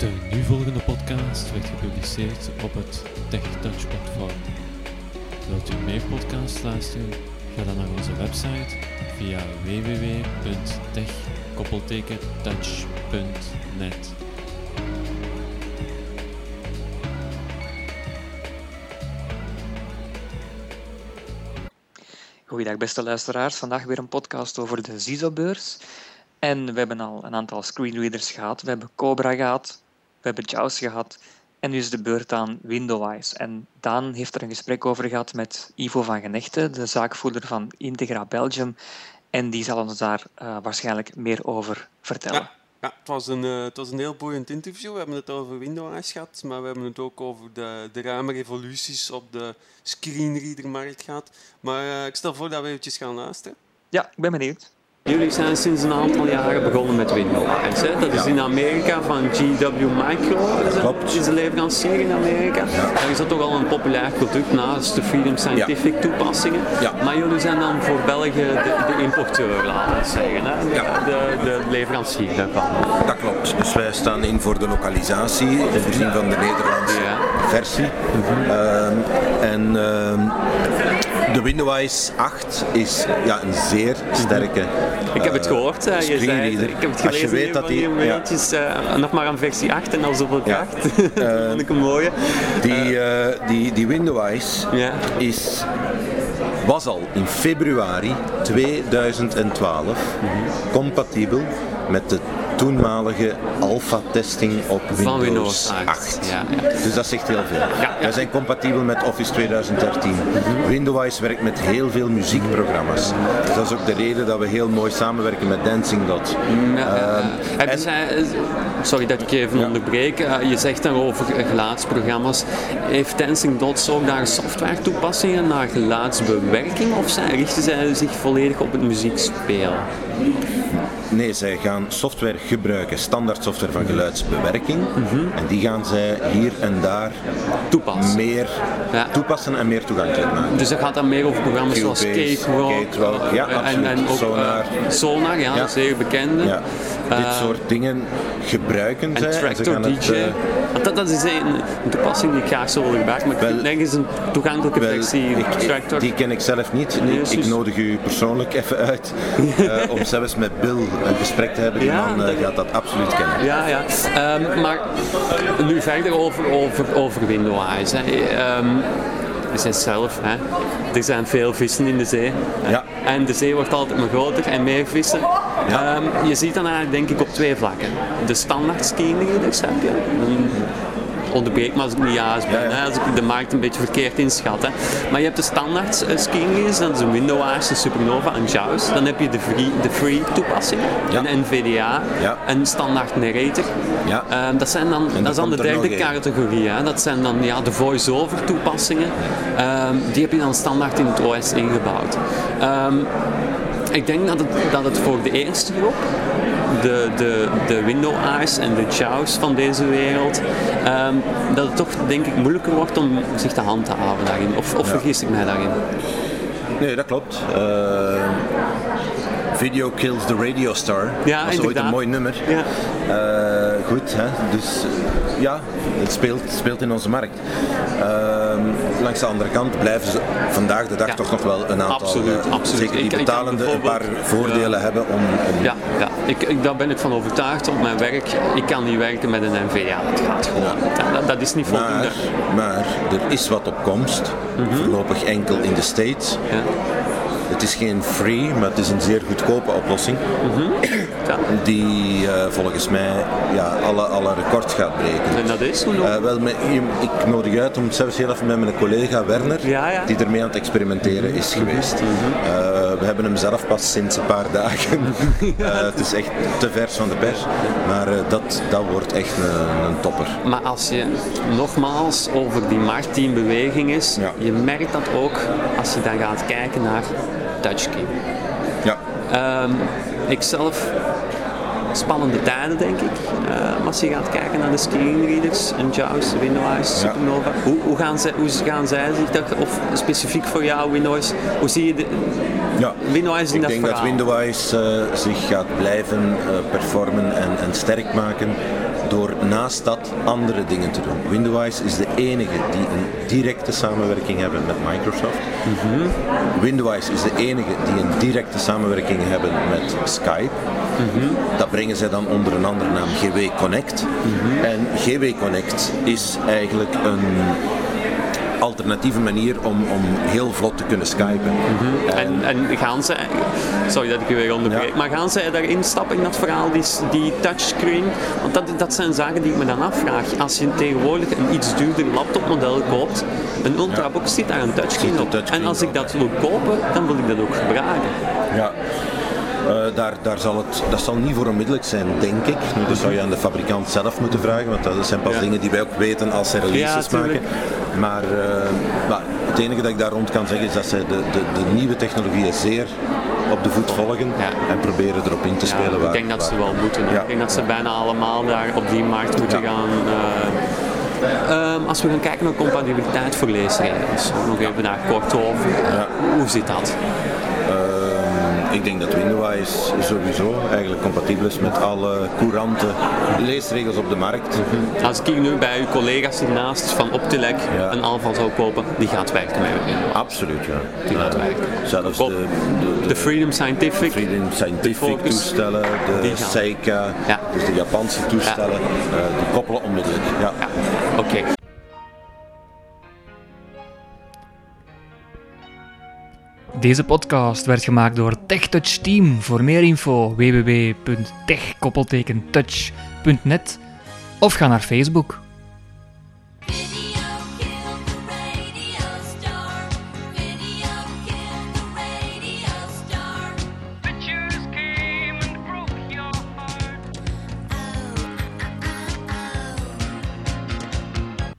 De nu volgende podcast werd gepubliceerd op het TechTouch platform. Wilt u meer podcasts luisteren? Ga dan naar onze website via www.tech-touch.net. Goeiedag beste luisteraars, vandaag weer een podcast over de ZISO-beurs. En we hebben al een aantal screenreaders gehad. We hebben Cobra gehad, hebben JAWS gehad en nu is de beurt aan Windowise. En Daan heeft er een gesprek over gehad met Ivo van Genechte, de zaakvoerder van Integra Belgium. En die zal ons daar uh, waarschijnlijk meer over vertellen. Ja. Ja, het was, een, uh, het was een heel boeiend interview. We hebben het over Windows gehad, maar we hebben het ook over de, de ruime revoluties op de screenreadermarkt gehad. Maar uh, ik stel voor dat we eventjes gaan luisteren. Ja, ik ben benieuwd. Jullie zijn sinds een aantal jaren begonnen met Windows. Hè? Dat is in Amerika van GW Micro. Dat is een leverancier in Amerika. Daar is dat toch al een populair product naast de Freedom Scientific toepassingen. Maar jullie zijn dan voor België de, de importeur, laten we zeggen. Hè? De, de, de, leverancier daarvan. Dat klopt. Dus wij staan in voor de lokalisatie, voorzien van de Nederlandse versie. Uh, en uh, de Windows 8 is ja, een zeer sterke ik heb het gehoord, uh, je zei het. Ik heb het gelezen Als je weet dat die, ja. uh, nog maar aan versie 8 en al zoveel kracht. Dat vond ik een mooie. Die, die, die Windows ja. is was al in februari 2012 mm -hmm. compatibel met de toenmalige alpha-testing op Windows, Windows 8. 8. Ja, ja. Dus dat zegt heel veel. Ja, Wij zijn compatibel met Office 2013. Mm-hmm. Windows werkt met heel veel muziekprogramma's. Dus dat is ook de reden dat we heel mooi samenwerken met Dancing Dot. Uh, en... Sorry dat ik even onderbreek. Uh, je zegt dan over geluidsprogramma's. Heeft Dancing Dots ook daar software toepassingen naar geluidsbewerking of zijn, richten zij zich volledig op het muziekspelen? Nee, zij gaan software gebruiken, standaard software van geluidsbewerking. Mm -hmm. En die gaan zij hier en daar toepassen, meer ja. toepassen en meer toegankelijk maken. Dus dat gaat dan meer over programma's zoals Cakewalk ja, en, en ook Sonar. Uh, Sonar, ja, ja. zeer bekende. Ja. Dit soort dingen gebruiken en zij. Tractor en DJ. Het, uh, Want dat, dat is een, toepassing die ik graag zou willen gebruiken, maar wel, nergens een toegankelijke versie. Ik. Die ken ik zelf niet. Nee, ik, ik nodig u persoonlijk even uit om zelfs met Bill een gesprek te hebben. Die ja, man uh, gaat dat absoluut kennen. Ja, ja. Um, maar nu verder over, over, over Windows. Um, je zegt zelf, hè. er zijn veel vissen in de zee. Ja. En de zee wordt altijd maar groter en meer vissen. Ja. Um, je ziet dan eigenlijk denk ik op twee vlakken. De standaard skiingreaders heb je. onderbreek me als ik niet juist ben, ja, ja. Hè, als ik de markt een beetje verkeerd inschat. Hè. Maar je hebt de standaard uh, screenreaders, dat is een Windows, een Supernova, een JAWS. Dan heb je de free, de free toepassing, ja. een NVDA, een standaard narrator. Ja. Uh, dat, zijn dan, dat is dan de derde categorie. Hè. Dat zijn dan ja, de voice-over toepassingen. Uh, die heb je dan standaard in het OS ingebouwd. Ik denk dat het, dat het voor de eerste groep de, de, de window eyes en de chows van deze wereld, um, dat het toch denk ik moeilijker wordt om zich te handhaven daarin. Of, of ja. vergis ik mij daarin? Nee, dat klopt. Uh, Video Kills the Radio Star. Ja, dat is ooit een mooi nummer. Ja. Uh, goed, hè? dus ja, het speelt, speelt in onze markt. Uh, langs de andere kant blijven ze vandaag de dag ja. toch nog wel een aantal, absoluut, absoluut. zeker die betalende, een paar voordelen hebben om... om ja, ja. Ik, ik, daar ben ik van overtuigd op mijn werk. Ik kan niet werken met een NVA, dat gaat gewoon. Dat, dat, is niet voldoende. Maar, maar er is wat op komst, mm -hmm. voorlopig enkel in de States. Ja. Het is geen free, maar het is een zeer goedkope oplossing. Mm -hmm. ja. Die uh, volgens mij ja, alle, alle records gaat breken. En dat is hoe uh, wel, met, ik nodig uit om zelfs heel even met mijn collega Werner, ja, ja. die ermee aan het experimenteren is geweest. Mm -hmm. uh, we hebben hem zelf pas sinds een paar dagen. het is echt te vers van de pers. Maar dat, dat wordt echt een, een, topper. Maar als je nogmaals over die markt die in beweging is, je merkt dat ook als je dan gaat kijken naar touchscreen. Ja. Um, ik zelf spannende tijden denk ik. Uh, als je gaat kijken naar de screenreaders, een JAWS, Windows, Supernova. Ja. Hoe, hoe, gaan zij, hoe gaan zij zich dat, of specifiek voor jou Windows, hoe zie je de, ja. Windows in ik dat denk verhaal? dat Windows uh, zich gaat blijven uh, performen en, en sterk maken door naast dat andere dingen te doen. Windowise is de enige die een directe samenwerking hebben met Microsoft. Mm Windowise is de enige die een directe samenwerking hebben met Skype. Dat brengen zij dan onder een andere naam GW Connect. En GW Connect is eigenlijk een alternatieve manier om, om heel vlot te kunnen skypen. Mhm. en, en, gaan ze, sorry dat ik u weer onderbreek, maar gaan ze daarin stappen in dat verhaal, die, die touchscreen? Want dat, dat zijn zaken die ik me dan afvraag. Als je tegenwoordig een iets duurder laptopmodel koopt, een Ultrabook zit daar een touchscreen op. En als ik dat wil kopen, dan wil ik dat ook gebruiken. Uh, daar, daar zal het, dat zal niet voor onmiddellijk zijn, denk ik. Nu, dat zou je aan de fabrikant zelf moeten vragen, want dat zijn pas dingen die wij ook weten als ze releases maken. Maar, uh, het enige dat ik daar rond kan zeggen is dat ze de, de, de nieuwe technologieën zeer op de voet volgen en proberen erop in te spelen. Ik denk dat ze wel moeten. Ik denk dat ze bijna allemaal daar op die markt moeten gaan. Uh, um, als we gaan kijken naar compatibiliteit voor leesregels, nog even daar kort over. Hoe zit dat? Ik denk dat Windowise sowieso eigenlijk compatibel is met alle courante leesregels op de markt. Als ik nu bij uw collega's hiernaast van Optilec een aanval zou kopen, die gaat werken met Windows. Absoluut, ja. Die gaat werken. Zelfs de, de, de, Freedom Scientific, Freedom Scientific toestellen, de Seika, dus de Japanse toestellen, ja. uh, die koppelen onmiddellijk. Ja. Oké. Deze podcast werd gemaakt door TechTouch Team. Voor meer info www.tech-touch.net of ga naar Facebook.